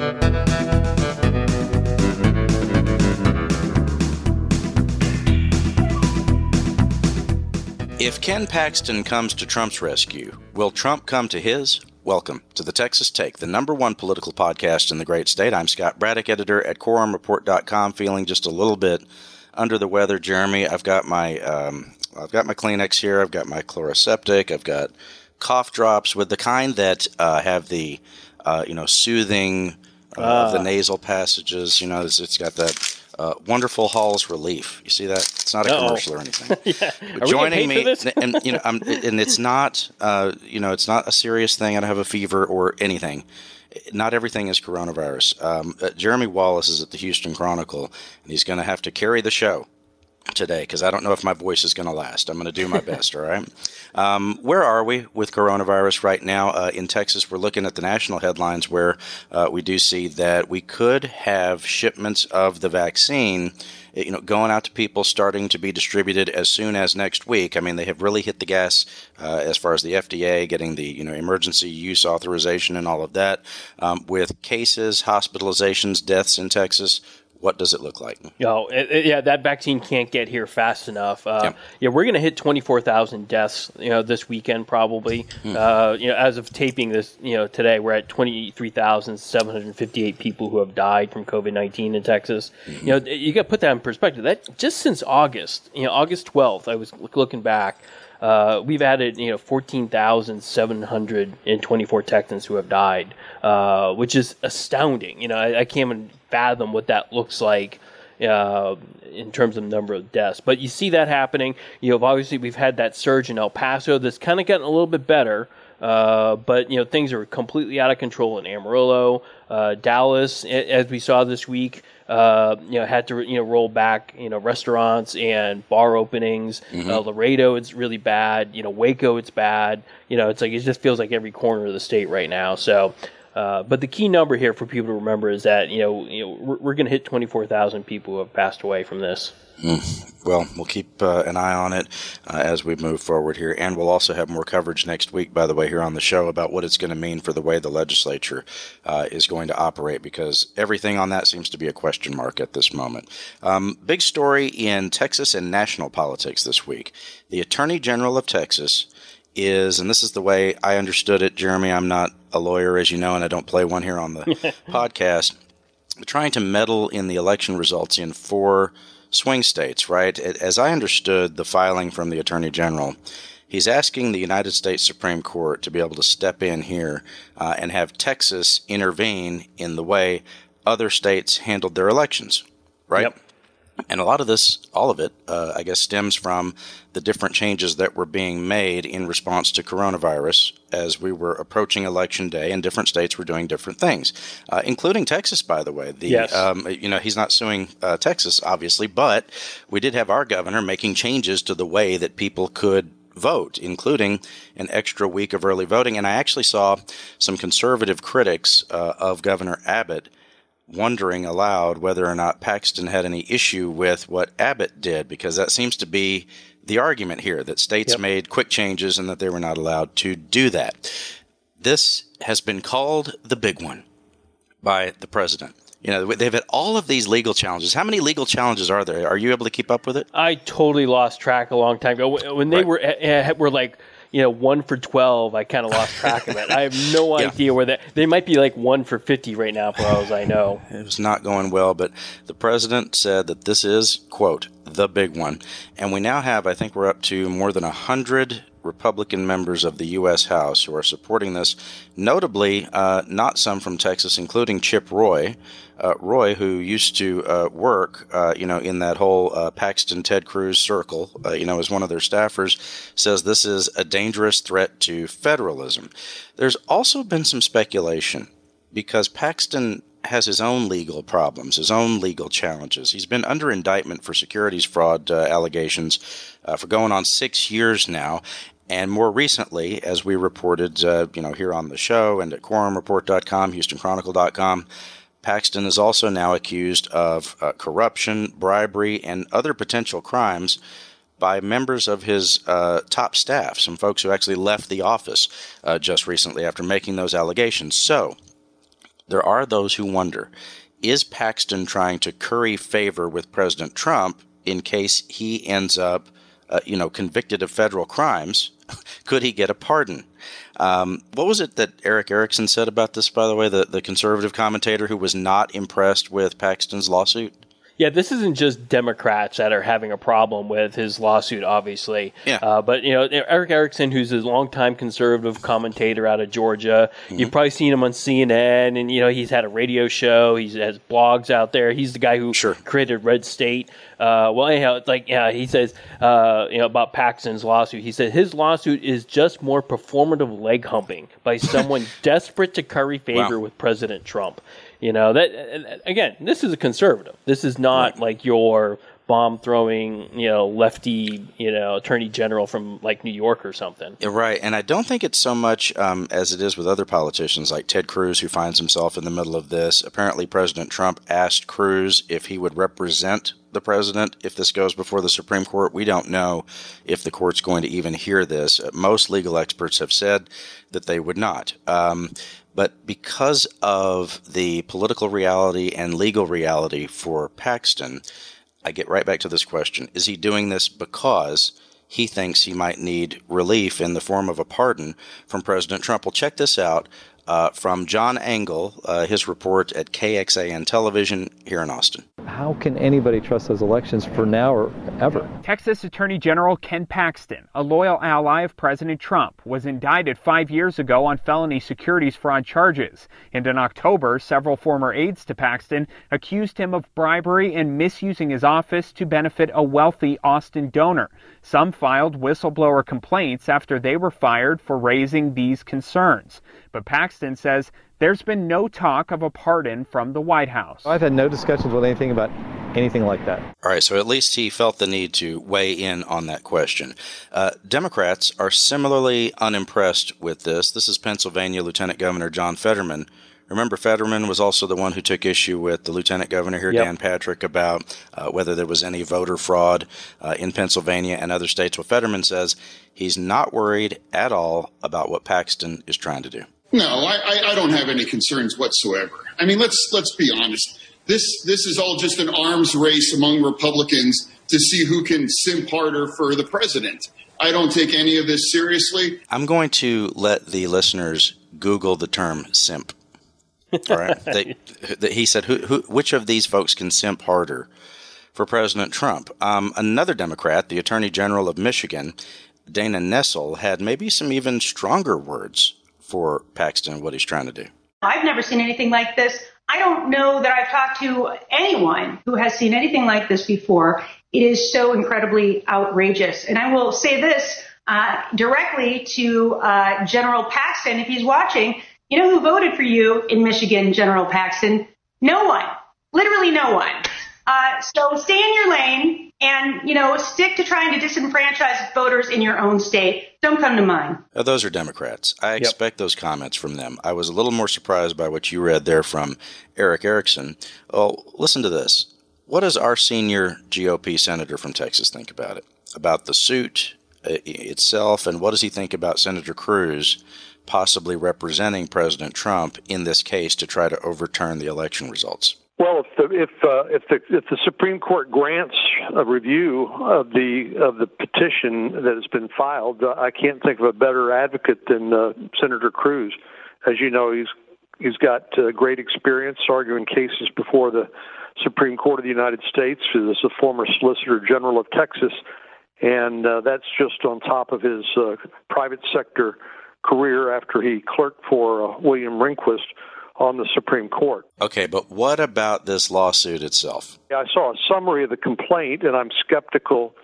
If Ken Paxton comes to Trump's rescue, will Trump come to his? Welcome to the Texas Take, the number one political podcast in the great state. I'm Scott Braddock, editor at quorumreport.com, feeling just a little bit under the weather, Jeremy. I've got my um, I've got my Kleenex here. I've got my Chloraseptic. I've got cough drops with the kind that uh, have the uh, you know soothing uh, of the ah. nasal passages. You know, it's, it's got that uh, wonderful Halls relief. You see that? It's not a Uh-oh. commercial or anything. yeah. Joining me, and you know, I'm, and it's not, uh, you know, it's not a serious thing. I don't have a fever or anything. Not everything is coronavirus. Um, uh, Jeremy Wallace is at the Houston Chronicle, and he's going to have to carry the show today because I don't know if my voice is going to last. I'm going to do my best. All right. Um, where are we with coronavirus right now uh, in Texas? We're looking at the national headlines where uh, we do see that we could have shipments of the vaccine. You know, going out to people, starting to be distributed as soon as next week. I mean, they have really hit the gas uh, as far as the FDA getting the you know emergency use authorization and all of that. Um, with cases, hospitalizations, deaths in Texas what does it look like? You know, it, it, yeah, that vaccine can't get here fast enough. Uh, yeah. yeah. we're going to hit 24,000 deaths, you know, this weekend probably. Mm. Uh, you know, as of taping this, you know, today we're at 23,758 people who have died from COVID-19 in Texas. Mm-hmm. You know, you got to put that in perspective. That just since August, you know, August 12th, I was looking back. Uh, we've added you know 14,724 Texans who have died, uh, which is astounding. You know, I, I, can't even fathom what that looks like uh, in terms of number of deaths. But you see that happening. You know, obviously we've had that surge in El Paso that's kind of gotten a little bit better. Uh, but you know things are completely out of control in Amarillo, uh, Dallas, as we saw this week. Uh, you know, had to you know roll back you know restaurants and bar openings. Mm-hmm. Uh, Laredo, it's really bad. You know, Waco, it's bad. You know, it's like it just feels like every corner of the state right now. So uh, but the key number here for people to remember is that you know, you know we're, we're going to hit 24,000 people who have passed away from this. Mm. Well, we'll keep uh, an eye on it uh, as we move forward here, and we'll also have more coverage next week, by the way, here on the show about what it's going to mean for the way the legislature uh, is going to operate, because everything on that seems to be a question mark at this moment. Um, big story in Texas and national politics this week: the Attorney General of Texas is, and this is the way I understood it, Jeremy. I'm not a lawyer, as you know, and I don't play one here on the podcast. Trying to meddle in the election results in four swing states, right? As I understood the filing from the Attorney General, he's asking the United States Supreme Court to be able to step in here uh, and have Texas intervene in the way other states handled their elections, right? Yep. And a lot of this, all of it, uh, I guess, stems from the different changes that were being made in response to coronavirus as we were approaching election day, and different states were doing different things, uh, including Texas, by the way. The, yes. Um, you know, he's not suing uh, Texas, obviously, but we did have our governor making changes to the way that people could vote, including an extra week of early voting. And I actually saw some conservative critics uh, of Governor Abbott wondering aloud whether or not Paxton had any issue with what Abbott did, because that seems to be the argument here that states yep. made quick changes and that they were not allowed to do that. This has been called the big one by the president. You know, they've had all of these legal challenges. How many legal challenges are there? Are you able to keep up with it? I totally lost track a long time ago. When they right. were eh, eh, were like you know, one for 12, I kind of lost track of it. I have no yeah. idea where that, they might be like one for 50 right now, for all as I know. It was not going well, but the president said that this is, quote, the big one. And we now have, I think we're up to more than 100 Republican members of the U.S. House who are supporting this, notably uh, not some from Texas, including Chip Roy. Uh, Roy, who used to uh, work, uh, you know, in that whole uh, Paxton Ted Cruz circle, uh, you know, as one of their staffers, says this is a dangerous threat to federalism. There's also been some speculation because Paxton has his own legal problems, his own legal challenges. He's been under indictment for securities fraud uh, allegations uh, for going on six years now. And more recently, as we reported, uh, you know, here on the show and at quorumreport.com, HoustonChronicle.com, Paxton is also now accused of uh, corruption, bribery, and other potential crimes by members of his uh, top staff, some folks who actually left the office uh, just recently after making those allegations. So, there are those who wonder is Paxton trying to curry favor with President Trump in case he ends up, uh, you know, convicted of federal crimes? Could he get a pardon? Um, what was it that Erick Erickson said about this, by the way, the, the conservative commentator who was not impressed with Paxton's lawsuit? Yeah, this isn't just Democrats that are having a problem with his lawsuit, obviously. Yeah. Uh, but you know, Erick Erickson, who's a longtime conservative commentator out of Georgia, mm-hmm. you've probably seen him on CNN, and you know he's had a radio show. He has blogs out there. He's the guy who sure. created Red State. Uh, well, anyhow, it's like yeah, he says uh, you know about Paxton's lawsuit. He said his lawsuit is just more performative leg humping by someone desperate to curry favor wow. with President Trump. You know that uh, uh, again. This is a conservative. This is not right. like your bomb throwing, you know, lefty, you know, attorney general from like New York or something. Right, and I don't think it's so much um, as it is with other politicians like Ted Cruz, who finds himself in the middle of this. Apparently, President Trump asked Cruz if he would represent the president if this goes before the Supreme Court. We don't know if the court's going to even hear this. Most legal experts have said that they would not. Um, but because of the political reality and legal reality for Paxton, I get right back to this question. Is he doing this because he thinks he might need relief in the form of a pardon from President Trump? Well, check this out uh, from John Engel, uh, his report at KXAN Television here in Austin. How can anybody trust those elections for now or ever? Texas Attorney General Ken Paxton, a loyal ally of President Trump, was indicted five years ago on felony securities fraud charges. And in October, several former aides to Paxton accused him of bribery and misusing his office to benefit a wealthy Austin donor. Some filed whistleblower complaints after they were fired for raising these concerns. But Paxton says there's been no talk of a pardon from the White House. I've had no discussions with anything about anything like that. All right, so at least he felt the need to weigh in on that question. Uh, Democrats are similarly unimpressed with this. This is Pennsylvania Lieutenant Governor John Fetterman. Remember, Fetterman was also the one who took issue with the lieutenant governor here, yep. Dan Patrick, about uh, whether there was any voter fraud uh, in Pennsylvania and other states. Well, Fetterman says he's not worried at all about what Paxton is trying to do. No, I, I don't have any concerns whatsoever. I mean, let's let's be honest. This this is all just an arms race among Republicans to see who can simp harder for the president. I don't take any of this seriously. I'm going to let the listeners Google the term simp. All right. they, they, he said, who, who, which of these folks can simp harder for President Trump? Um, another Democrat, the Attorney General of Michigan, Dana Nessel, had maybe some even stronger words for Paxton and what he's trying to do? I've never seen anything like this. I don't know that I've talked to anyone who has seen anything like this before. It is so incredibly outrageous. And I will say this uh, directly to uh, General Paxton, if he's watching. You know who voted for you in Michigan, General Paxton? No one. Literally no one. Uh, so stay in your lane and, you know, stick to trying to disenfranchise voters in your own state. Don't come to mine. Uh, those are Democrats. I yep. expect those comments from them. I was a little more surprised by what you read there from Erick Erickson. Oh, listen to this. What does our senior GOP senator from Texas think about it? About the suit uh, itself, and what does he think about Senator Cruz possibly representing President Trump in this case to try to overturn the election results? Well, if the if uh, if the if the Supreme Court grants a review of the of the petition that has been filed, uh, I can't think of a better advocate than uh, Senator Cruz. As you know, he's he's got uh, great experience arguing cases before the Supreme Court of the United States. He's a former Solicitor General of Texas, and uh, that's just on top of his uh, private sector career after he clerked for uh, William Rehnquist on the Supreme Court. Okay, but what about this lawsuit itself? I saw a summary of the complaint, and I'm skeptical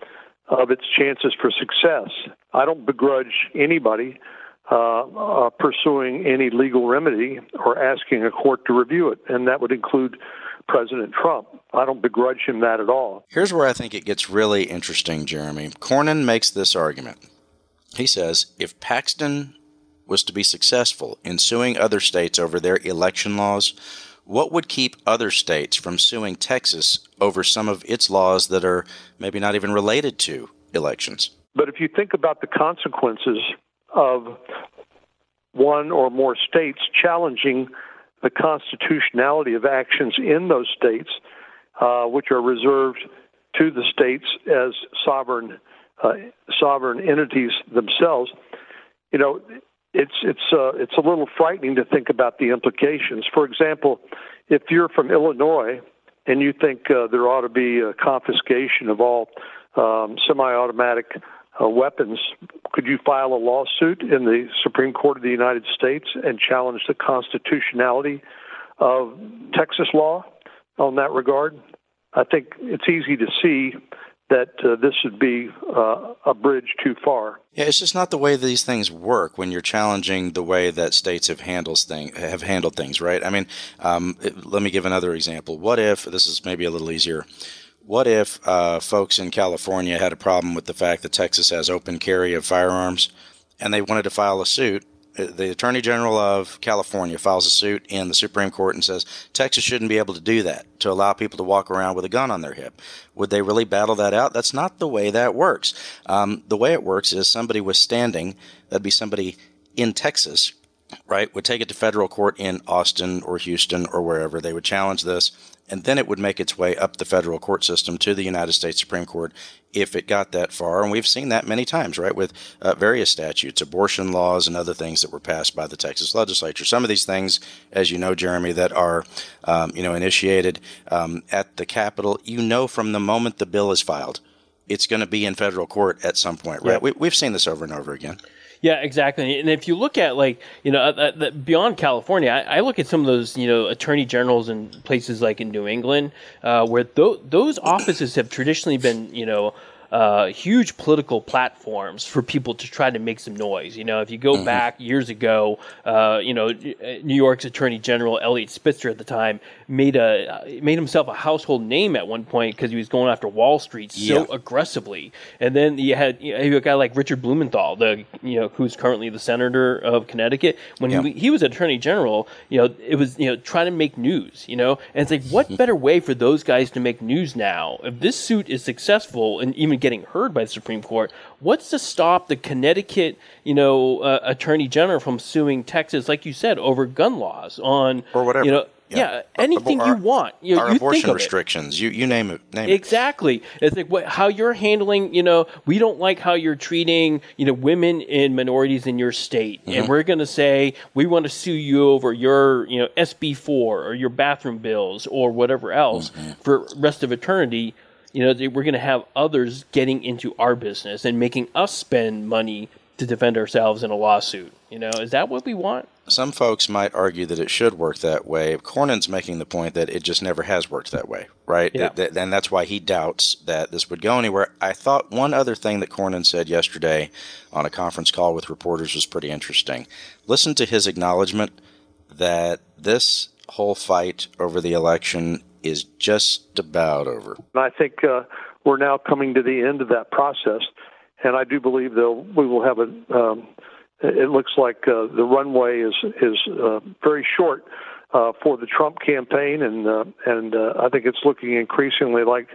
of its chances for success. I don't begrudge anybody uh, uh, pursuing any legal remedy or asking a court to review it, and that would include President Trump. I don't begrudge him that at all. Here's where I think it gets really interesting, Jeremy. Cornyn makes this argument. He says if Paxton was to be successful in suing other states over their election laws, what would keep other states from suing Texas over some of its laws that are maybe not even related to elections? But if you think about the consequences of one or more states challenging the constitutionality of actions in those states, uh, which are reserved to the states as sovereign uh, sovereign entities themselves. You know, it's it's uh, it's a little frightening to think about the implications. For example, if you're from Illinois and you think uh, there ought to be a confiscation of all um, semi-automatic uh, weapons, could you file a lawsuit in the Supreme Court of the United States and challenge the constitutionality of Texas law on that regard? I think it's easy to see that uh, this would be uh, a bridge too far. Yeah, it's just not the way these things work when you're challenging the way that states have handled thing have handled things, right? I mean, um, it, let me give another example. What if this is maybe a little easier? What if uh, folks in California had a problem with the fact that Texas has open carry of firearms, and they wanted to file a suit the Attorney General of California files a suit in the Supreme Court and says Texas shouldn't be able to do that to allow people to walk around with a gun on their hip. Would they really battle that out? That's not the way that works. Um, the way it works is somebody was standing, that'd be somebody in Texas, right, would take it to federal court in Austin or Houston or wherever. They would challenge this and then it would make its way up the federal court system to the United States Supreme Court if it got that far. And we've seen that many times, right, with uh, various statutes, abortion laws, and other things that were passed by the Texas legislature. Some of these things, as you know, Jeremy, that are, um, you know, initiated um, at the Capitol, you know from the moment the bill is filed, it's going to be in federal court at some point, right? We, we've seen this over and over again. Yeah, exactly. And if you look at like you know uh, uh, beyond California, I, I, look at some of those you know attorney generals in places like in New England, uh, where th- those offices have traditionally been you know uh, huge political platforms for people to try to make some noise. You know, if you go mm-hmm. back years ago, uh, you know, New York's Attorney General Eliot Spitzer at the time made a made himself a household name at one point because he was going after Wall Street so yeah. aggressively. And then you had, you had a guy like Richard Blumenthal, the you know who's currently the senator of Connecticut. When yeah. he, he was Attorney General, you know, it was you know trying to make news. You know, and it's like what mm-hmm. better way for those guys to make news now? If this suit is successful and even getting heard by the Supreme Court. What's to stop the Connecticut, you know, uh, Attorney General from suing Texas, like you said, over gun laws on or whatever, you know, yeah, yeah anything our, you want. You, our you abortion restrictions. You you name it. Name exactly. It. It's like what, how you're handling. You know, we don't like how you're treating you know women and minorities in your state, mm-hmm. and we're going to say we want to sue you over your you know SB four or your bathroom bills or whatever else mm-hmm. for rest of eternity you know, we're going to have others getting into our business and making us spend money to defend ourselves in a lawsuit. You know, is that what we want? Some folks might argue that it should work that way. Cornyn's making the point that it just never has worked that way, right? Yeah. It, and that's why he doubts that this would go anywhere. I thought one other thing that Cornyn said yesterday on a conference call with reporters was pretty interesting. Listen to his acknowledgement that this whole fight over the election is just about over. I think uh, we're now coming to the end of that process, and I do believe that we will have a. Um, it looks like uh, the runway is is uh, very short uh, for the Trump campaign, and uh, and uh, I think it's looking increasingly like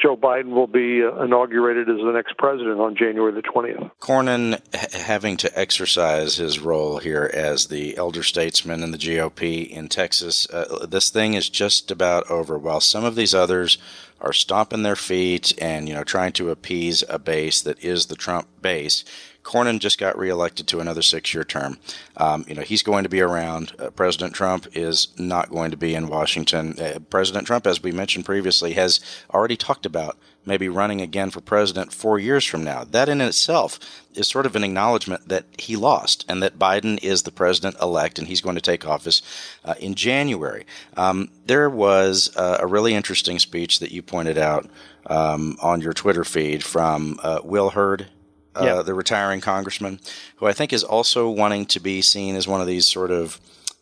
Joe Biden will be uh, inaugurated as the next president on January the 20th. Cornyn having to exercise his role here as the elder statesman in the GOP in Texas, uh, this thing is just about over. While some of these others are stomping their feet and you know trying to appease a base that is the Trump base, Cornyn just got reelected to another six-year term. Um, you know, he's going to be around. Uh, President Trump is not going to be in Washington. Uh, President Trump, as we mentioned previously, has already talked about maybe running again for president four years from now. That in itself is sort of an acknowledgement that he lost and that Biden is the president elect and he's going to take office uh, in January. Um, there was uh, a really interesting speech that you pointed out um, on your Twitter feed from uh, Will Hurd uh, the retiring congressman, who I think is also wanting to be seen as one of these sort of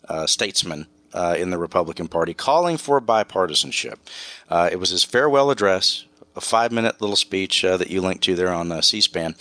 uh, statesmen uh, in the Republican Party, calling for bipartisanship. Uh, it was his farewell address, a five minute little speech uh, that you linked to there on C SPAN.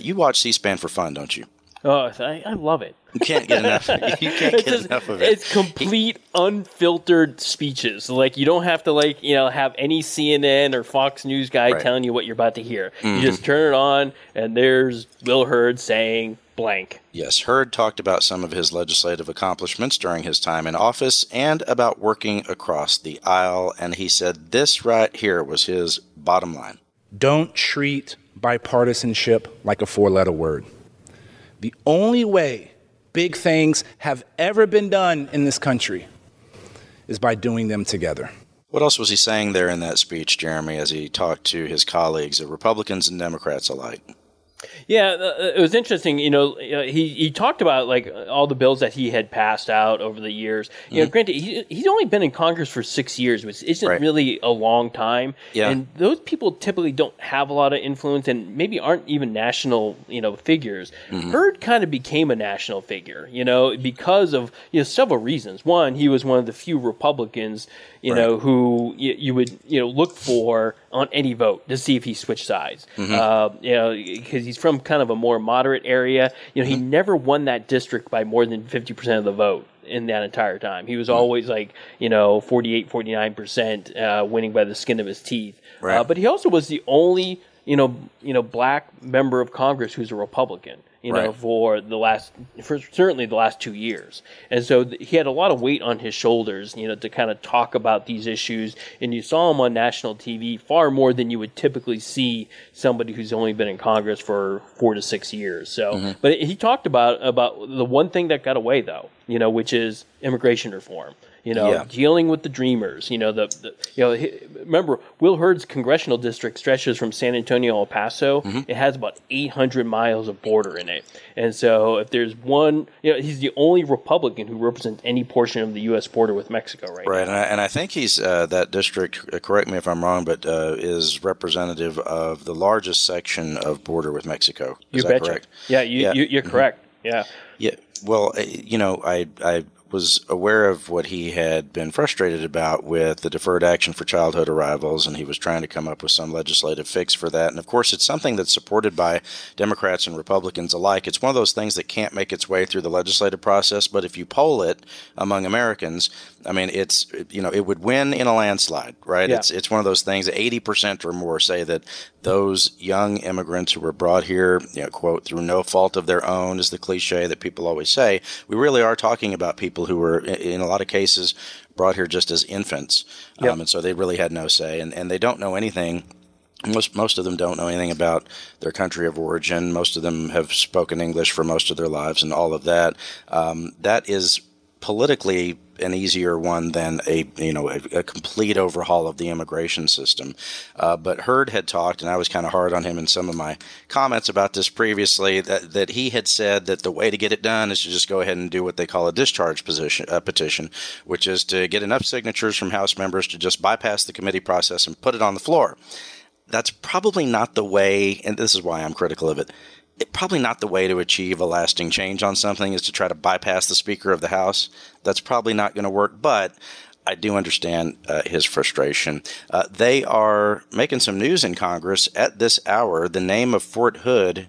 you watch C SPAN for fun, don't you? Oh, I, I love it. You can't get enough. You can't get just- enough of it. It's complete unfiltered speeches. Like you don't have to like you know have any CNN or Fox News guy Right. Mm-hmm. telling you what you're about to hear. You just turn it on, and there's Will Hurd saying blank. Yes, Hurd talked about some of his legislative accomplishments during his time in office and about working across the aisle. And he said this right here was his bottom line. Don't treat bipartisanship like a four letter word. The only way big things have ever been done in this country is by doing them together. What else was he saying there in that speech, Jeremy, as he talked to his colleagues, Republicans and Democrats alike? Yeah, uh, it was interesting. You know, uh, he he talked about like all the bills that he had passed out over the years. You know, granted, he, he's only been in Congress for six years, which isn't Mm-hmm. Right. really a long time. Yeah. and those people typically don't have a lot of influence, and maybe aren't even national, you know, figures. Mm-hmm. Hurd kind of became a national figure, you know, because of you know several reasons. One, he was one of the few Republicans, you Right. know, who you, you would you know look for on any vote to see if he switched sides. Mm-hmm. Uh, you know, because he's from kind of a more moderate area. You know, he Mm-hmm. never won that district by more than fifty percent of the vote in that entire time. He was Mm-hmm. always like you know 48, 49 percent, uh, winning by the skin of his teeth. Right. Uh, but he also was the only you know you know black member of Congress who's a Republican. You know, Right. for the last, for certainly the last two years, and so th- he had a lot of weight on his shoulders. You know, to kind of talk about these issues, and you saw him on national TV far more than you would typically see somebody who's only been in Congress for four to six years. So, Mm-hmm. but he talked about about the one thing that got away though, you know, which is immigration reform. You know, Yeah. dealing with the dreamers. You know, the, the you know, remember Will Hurd's congressional district stretches from San Antonio to El Paso. Mm-hmm. It has about 800 miles of border in it, and so if there's one, you know, he's the only Republican who represents any portion of the U.S. border with Mexico right, Right, now. and I, and I think he's uh, that district. uh, Correct me if I'm wrong, but uh, is representative of the largest section of border with Mexico. Is You that betcha. correct? Yeah, you, Yeah. You, you're Mhm. correct. Yeah. Yeah. Well, uh, you know, I I was aware of what he had been frustrated about with the deferred action for childhood arrivals, and he was trying to come up with some legislative fix for that. And of course, it's something that's supported by Democrats and Republicans alike. It's one of those things that can't make its way through the legislative process, but if you poll it among Americans, I mean, it's you know, it would win in a landslide, right? Yeah. It's it's one of those things. Eighty percent or more say that those young immigrants who were brought here, you know, quote, through no fault of their own, is the cliche that people always say. We really are talking about people who were, in a lot of cases, brought here just as infants, Yep. um, and so they really had no say, and and they don't know anything. Most most of them don't know anything about their country of origin. Most of them have spoken English for most of their lives, and all of that. Um, that is politically an easier one than a you know a, a complete overhaul of the immigration system. Uh, but Hurd had talked, and I was kind of hard on him in some of my comments about this previously. That that he had said that the way to get it done is to just go ahead and do what they call a discharge position, uh, petition, which is to get enough signatures from House members to just bypass the committee process and put it on the floor that's probably not the way, and this is why I'm critical of it. Probably not the way to achieve a lasting change on something is to try to bypass the Speaker of the House. That's probably not going to work, but I do understand uh, his frustration. Uh, they are making some news in Congress at this hour. The name of Fort Hood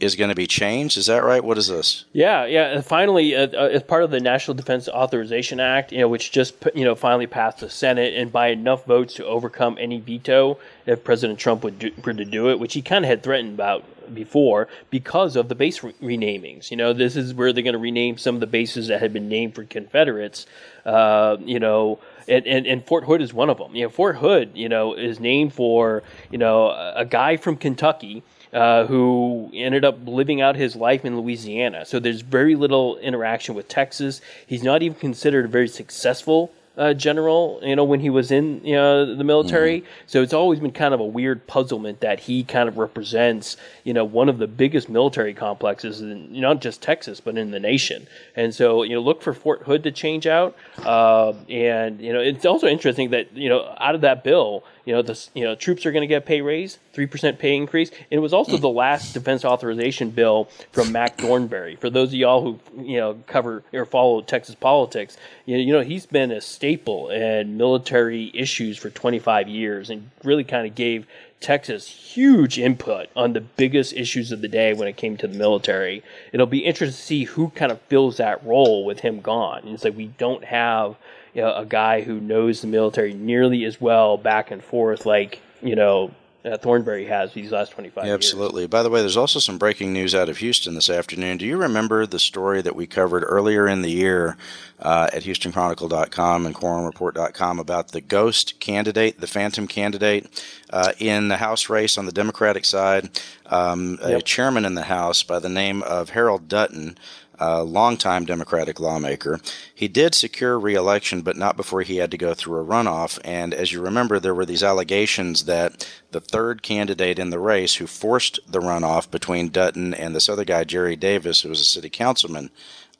is going to be changed. Is that right? What is this? Yeah, yeah. And finally, uh, uh, as part of the National Defense Authorization Act, you know, which just you know finally passed the Senate, and by enough votes to overcome any veto if President Trump would do, were to do it, which he kind of had threatened about before because of the base re- renamings. You know, this is where they're going to rename some of the bases that had been named for Confederates. Uh, you know. And, and, and Fort Hood is one of them. You know, Fort Hood, you know, is named for you know a, a guy from Kentucky uh, who ended up living out his life in Louisiana. So there's very little interaction with Texas. He's not even considered a very successful uh, general, you know, when he was in you know, the military. So it's always been kind of a weird puzzlement that he kind of represents, you know, one of the biggest military complexes in not just Texas but in the nation. And so you know, look for Fort Hood to change out. Uh, and you know, it's also interesting that you know, out of that bill, you know, the you know troops are going to get pay raise, three percent pay increase. And it was also the last defense authorization bill from Mac Thornberry. For those of y'all who you know cover or follow Texas politics, you know, you know he's been a staple in military issues for 25 years and really kind of gave Texas huge input on the biggest issues of the day when it came to the military. It'll be interesting to see who kind of fills that role with him gone. And it's like we don't have you know, a guy who knows the military nearly as well back and forth like you know uh, Thornberry has these last 25 yeah, Absolutely. By the way, there's also some breaking news out of Houston this afternoon. Do you remember the story that we covered earlier in the year uh, at HoustonChronicle.com and QuorumReport.com about the ghost candidate, the phantom candidate uh, in the House race on the Democratic side, um, yep. a chairman in the House by the name of Harold Dutton a longtime Democratic lawmaker. He did secure reelection, but not before he had to go through a runoff. And as you remember, there were these allegations that the third candidate in the race who forced the runoff between Dutton and this other guy, Jerry Davis, who was a city councilman,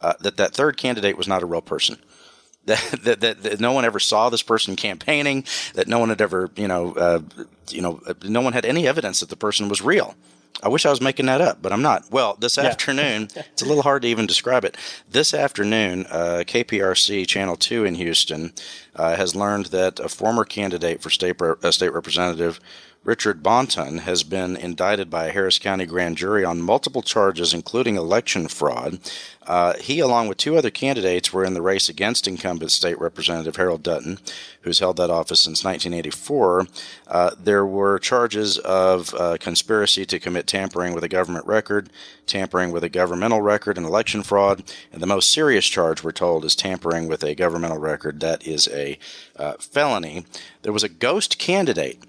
uh, that that third candidate was not a real person. That, that, that, that, no one ever saw this person campaigning, that no one had ever, you know, uh, you know, no one had any evidence that the person was real. I wish I was making that up, but I'm not. Well, this yeah. afternoon, it's a little hard to even describe it. This afternoon, uh, KPRC Channel 2 in Houston uh, has learned that a former candidate for state, uh, state representative Richard Bonton has been indicted by a Harris County grand jury on multiple charges, including election fraud. Uh, he, along with two other candidates, were in the race against incumbent state representative Harold Dutton, who's held that office since 1984. Uh, there were charges of uh, conspiracy to commit tampering with a government record, tampering with a governmental record, and election fraud. And the most serious charge, we're told, is tampering with a governmental record. That is a uh, felony. There was a ghost candidate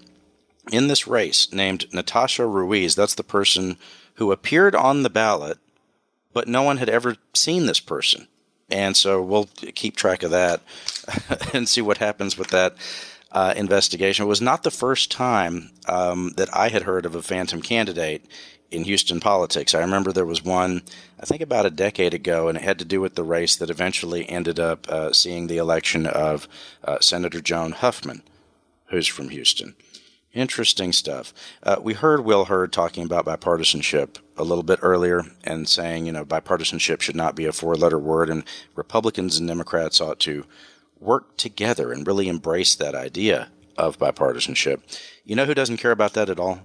in this race named Natasha Ruiz. That's the person who appeared on the ballot, but no one had ever seen this person. And so we'll keep track of that and see what happens with that uh, investigation. It was not the first time um, that I had heard of a phantom candidate in Houston politics. I remember there was one, I think about a decade ago, and it had to do with the race that eventually ended up uh, seeing the election of uh, Senator Joan Huffman, who's from Houston. Interesting stuff. Uh, we heard Will Hurd talking about bipartisanship a little bit earlier and saying, you know, bipartisanship should not be a four letter word, and Republicans and Democrats ought to work together and really embrace that idea of bipartisanship. You know who doesn't care about that at all?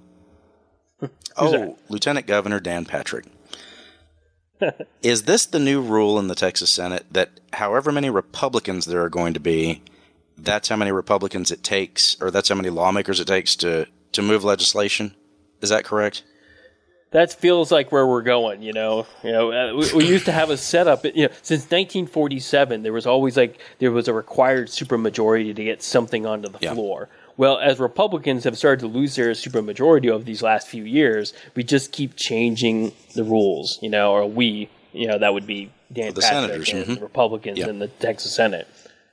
oh, that? Lieutenant Governor Dan Patrick. Is this the new rule in the Texas Senate that however many Republicans there are going to be, that's how many Republicans it takes, or that's how many lawmakers it takes to to move legislation. Is that correct? That feels like where we're going. You know, you know, uh, we, we, used to have a setup. You know, since 1947, there was always like there was a required supermajority to get something onto the yeah. floor. Well, as Republicans have started to lose their supermajority over these last few years, we just keep changing the rules. You know, or we, you know, that would be Dan the Patrick senators, and mm-hmm. Republicans in the Texas Senate.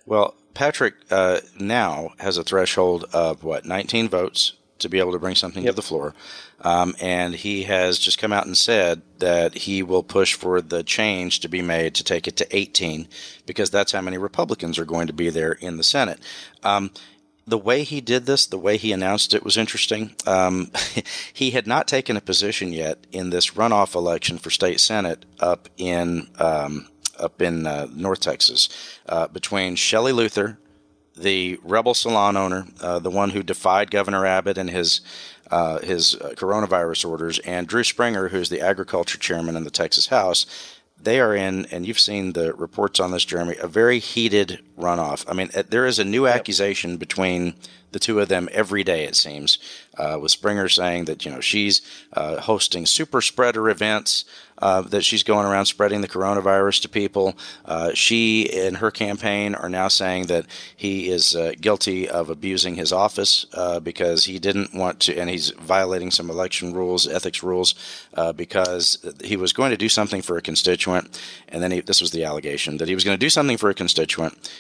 Well, Patrick uh, now has a threshold of what 19 votes to be able to bring something yep. to the floor, um, and he has just come out and said that he will push for the change to be made to take it to 18 because that's how many Republicans are going to be there in the Senate. Um, the way he did this, the way he announced it was interesting. Um, he had not taken a position yet in this runoff election for state senate up in um, up in uh, North Texas uh, between Shelley Luther, the rebel salon owner, uh, the one who defied Governor Abbott and his uh, his uh, coronavirus orders, and Drew Springer, who's the agriculture chairman in the Texas House. They are in, and you've seen the reports on this, Jeremy, a very heated runoff. I mean, there is a new accusation between the two of them every day, it seems, uh, with Springer saying that, you know, she's uh, hosting super spreader events, uh, that she's going around spreading the coronavirus to people. Uh, she and her campaign are now saying that he is uh, guilty of abusing his office uh, because he didn't want to, and he's violating some election rules, ethics rules, because he was going to do something for a constituent. And then he, this was the allegation that he was going to do something for a constituent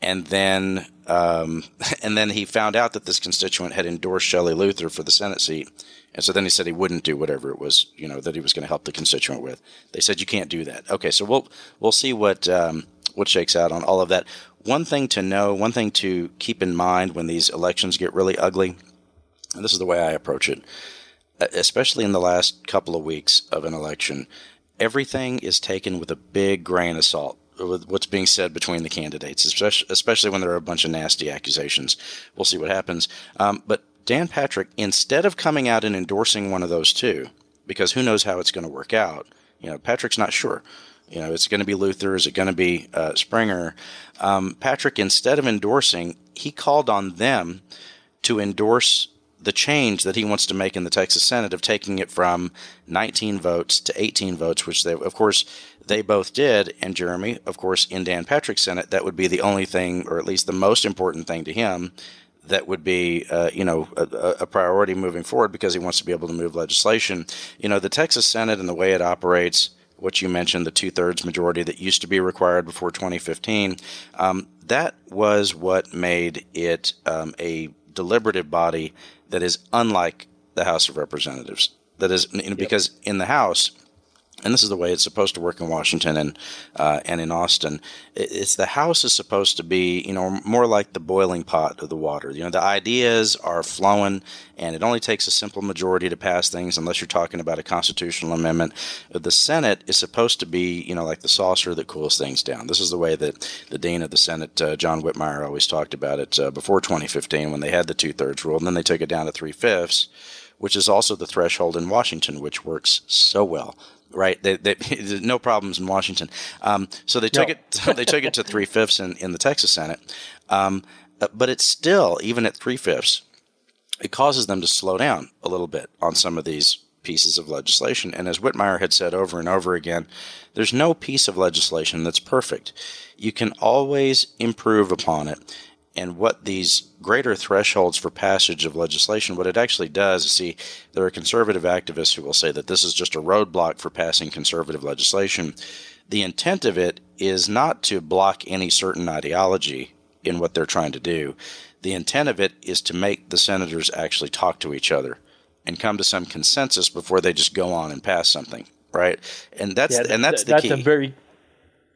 and then um, and then he found out that this constituent had endorsed Shelley Luther for the Senate seat, and so then he said he wouldn't do whatever it was, you know, that he was going to help the constituent with. They said you can't do that. Okay, so we'll we'll see what um, what shakes out on all of that. One thing to know, one thing to keep in mind when these elections get really ugly, and this is the way I approach it, especially in the last couple of weeks of an election, everything is taken with a big grain of salt what's being said between the candidates, especially, especially when there are a bunch of nasty accusations. We'll see what happens. Um, but Dan Patrick, instead of coming out and endorsing one of those two, because who knows how it's going to work out, you know, Patrick's not sure. You know, it's going to be Luther. Is it going to be uh, Springer? Um, Patrick, instead of endorsing, he called on them to endorse the change that he wants to make in the Texas Senate of taking it from 19 votes to 18 votes, which they, of course, they both did. And Jeremy, of course, in Dan Patrick's Senate, that would be the only thing, or at least the most important thing to him, that would be, uh, you know, a, a, priority moving forward because he wants to be able to move legislation. You know, the Texas Senate and the way it operates, what you mentioned, the two thirds majority that used to be required before 2015, um, that was what made it um, a deliberative body that is unlike the House of Representatives. That is, because in the House, and this is the way it's supposed to work in Washington and uh, and in Austin. It's the House is supposed to be, you know, more like the boiling pot of the water. You know, the ideas are flowing, and it only takes a simple majority to pass things, unless you're talking about a constitutional amendment. The Senate is supposed to be, you know, like the saucer that cools things down. This is the way that the dean of the Senate, uh, John Whitmire, always talked about it uh, before 2015 when they had the two thirds rule, and then they took it down to three fifths which is also the threshold in Washington, which works so well right? They, they, no problems in Washington. Um, so they took no. it. they took it to three fifths in, in the Texas Senate, um, uh, but it's still even at three fifths, it causes them to slow down a little bit on some of these pieces of legislation. And as Whitmire had said over and over again, there's no piece of legislation that's perfect. You can always improve upon it and what these greater thresholds for passage of legislation, what it actually does is see, there are conservative activists who will say that this is just a roadblock for passing conservative legislation. The intent of it is not to block any certain ideology in what they're trying to do. The intent of it is to make the senators actually talk to each other and come to some consensus before they just go on and pass something, right? And that's yeah, and that's the that's key. a very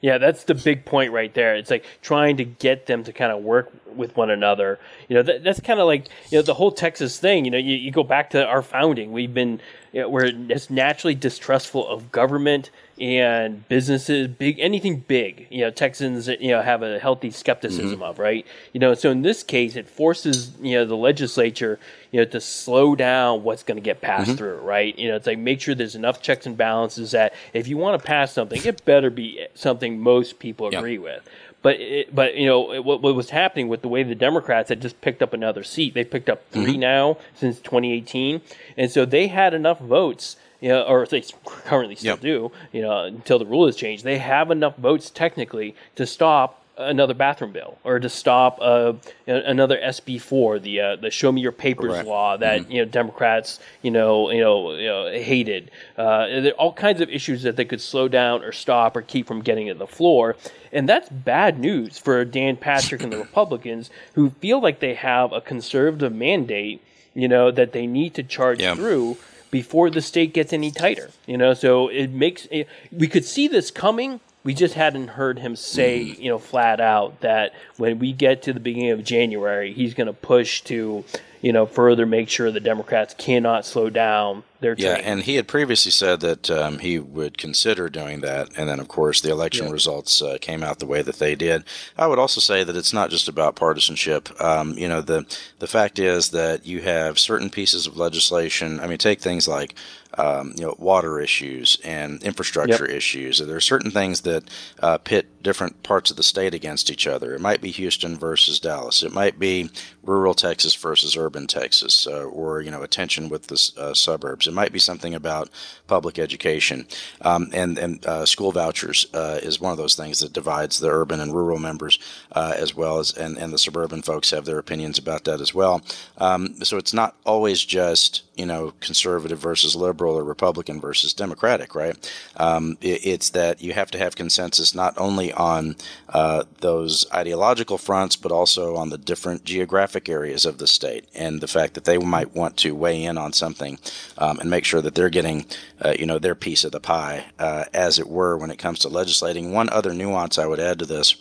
yeah, that's the big point right there. It's like trying to get them to kind of work with one another. You know, that, that's kind of like you know the whole Texas thing. You know, you, you go back to our founding. We've been you know, we're just naturally distrustful of government and businesses, big anything big. You know, Texans you know have a healthy skepticism mm-hmm. of right. You know, so in this case, it forces you know the legislature you know to slow down what's going to get passed mm-hmm. through. Right. You know, it's like make sure there's enough checks and balances that if you want to pass something, it better be something most people agree yep. with. But it, but you know what, what was happening with the way the Democrats had just picked up another seat. They picked up 3 mm-hmm. now since 2018, and so they had enough votes. You know, or they currently still yep. do. You know, until the rule is changed, they have enough votes technically to stop another bathroom bill or to stop uh, another SB4, the uh, the Show Me Your Papers Correct. law that mm-hmm. you know Democrats you know you know, you know hated. Uh, there are all kinds of issues that they could slow down or stop or keep from getting to the floor, and that's bad news for Dan Patrick and the Republicans who feel like they have a conservative mandate, you know, that they need to charge yeah. through before the state gets any tighter. You know, so it makes it, we could see this coming we just hadn't heard him say, mm. you know, flat out that when we get to the beginning of January, he's going to push to, you know, further make sure the Democrats cannot slow down their train. Yeah, and he had previously said that um, he would consider doing that, and then of course the election yeah. results uh, came out the way that they did. I would also say that it's not just about partisanship. Um, you know, the the fact is that you have certain pieces of legislation. I mean, take things like um, you know water issues and infrastructure yep. issues. There are certain things that uh, pit different parts of the state against each other. It might be Houston versus Dallas. It might be rural Texas versus urban Texas, uh, or you know attention with the uh, suburbs. It might be something about public education, um, and and uh, school vouchers uh, is one of those things that divides the urban and rural members, uh, as well as and and the suburban folks have their opinions about that as well. Um, so it's not always just you know conservative versus liberal or Republican versus Democratic, right? Um, it, it's that you have to have consensus not only on uh, those ideological fronts, but also on the different geographic areas of the state and the fact that they might want to weigh in on something um, and make sure that they're getting, uh, you know, their piece of the pie, uh, as it were, when it comes to legislating. One other nuance I would add to this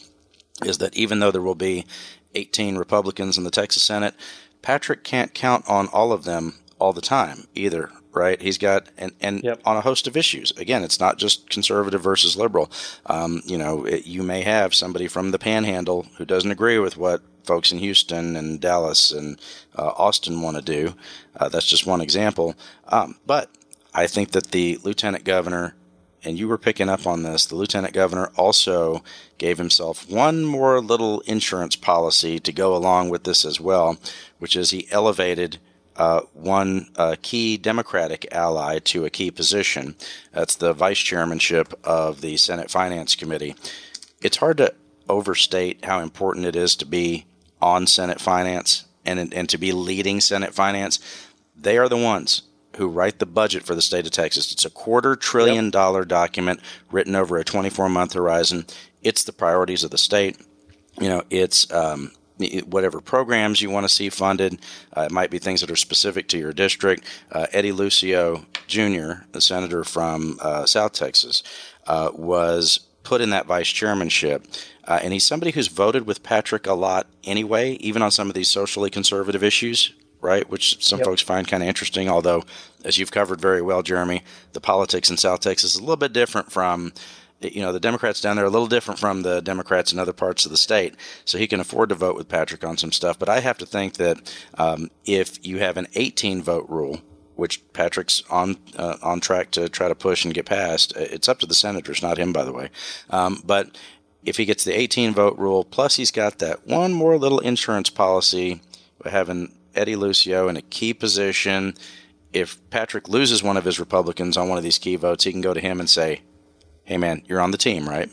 is that even though there will be 18 Republicans in the Texas Senate, Patrick can't count on all of them all the time either right? He's got and and yep. on a host of issues. Again, it's not just conservative versus liberal. Um, you know, it, you may have somebody from the Panhandle who doesn't agree with what folks in Houston and Dallas and uh, Austin want to do. Uh, that's just one example. Um, but I think that the lieutenant governor, and you were picking up on this, the lieutenant governor also gave himself one more little insurance policy to go along with this as well, which is he elevated. Uh, one uh, key Democratic ally to a key position. That's the vice chairmanship of the Senate Finance Committee. It's hard to overstate how important it is to be on Senate Finance and, and to be leading Senate Finance. They are the ones who write the budget for the state of Texas. It's a quarter trillion dollar document written over a 24 month horizon. It's the priorities of the state. You know, it's um, whatever programs you want to see funded. Uh, it might be things that are specific to your district. Uh, Eddie Lucio Jr., the senator from uh, South Texas, uh, was put in that vice chairmanship. Uh, and he's somebody who's voted with Patrick a lot anyway, even on some of these socially conservative issues, right? Which some yep. folks find kind of interesting. Although, as you've covered very well, Jeremy, the politics in South Texas is a little bit different from, you know, the Democrats down there are a little different from the Democrats in other parts of the state. So he can afford to vote with Patrick on some stuff. But I have to think that um, if you have an 18 vote rule, which Patrick's on uh, on track to try to push and get passed. It's up to the senators, not him, by the way. Um, but if he gets the 18 vote rule, plus he's got that one more little insurance policy, having Eddie Lucio in a key position. If Patrick loses one of his Republicans on one of these key votes, he can go to him and say, "Hey, man, you're on the team, right?"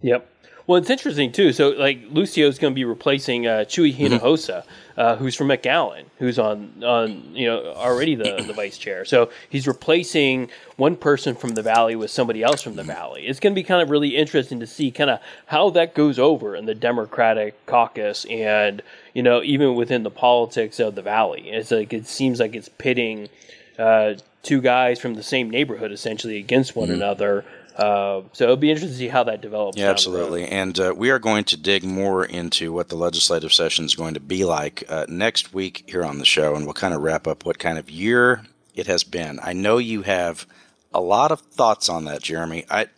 Yep. Well, it's interesting too. So, like Lucio is going to be replacing uh, Chuy mm-hmm. Hinojosa, mm-hmm. uh, who's from McAllen, who's on on you know already the, the vice chair. So he's replacing one person from the valley with somebody else from the mm-hmm. valley. It's going to be kind of really interesting to see kind of how that goes over in the Democratic caucus, and you know even within the politics of the valley. It's like it seems like it's pitting. Uh, two guys from the same neighborhood essentially against one mm-hmm. another uh, so it'll be interesting to see how that develops. Yeah, absolutely. And uh, we are going to dig more into what the legislative session is going to be like uh, next week here on the show, and we'll kind of wrap up what kind of year it has been. I know you have a lot of thoughts on that, Jeremy. I,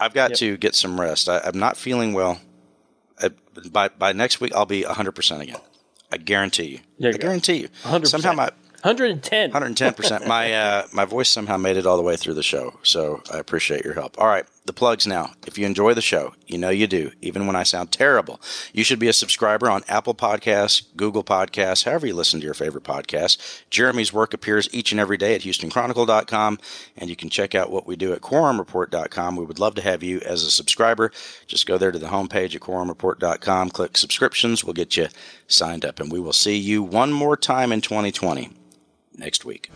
I've got yep. to get some rest. I, am not feeling well. I, by by next week, I'll be 100 percent again. I guarantee you. I go. guarantee you. 100%. Somehow my 110. 110%. my uh, my voice somehow made it all the way through the show, so I appreciate your help. All right, the plugs now. If you enjoy the show, you know you do, even when I sound terrible. You should be a subscriber on Apple Podcasts, Google Podcasts, however you listen to your favorite podcasts. Jeremy's work appears each and every day at HoustonChronicle.com, and you can check out what we do at QuorumReport.com. We would love to have you as a subscriber. Just go there to the homepage at QuorumReport.com, click subscriptions. We'll get you signed up, and we will see you one more time in 2020 next week.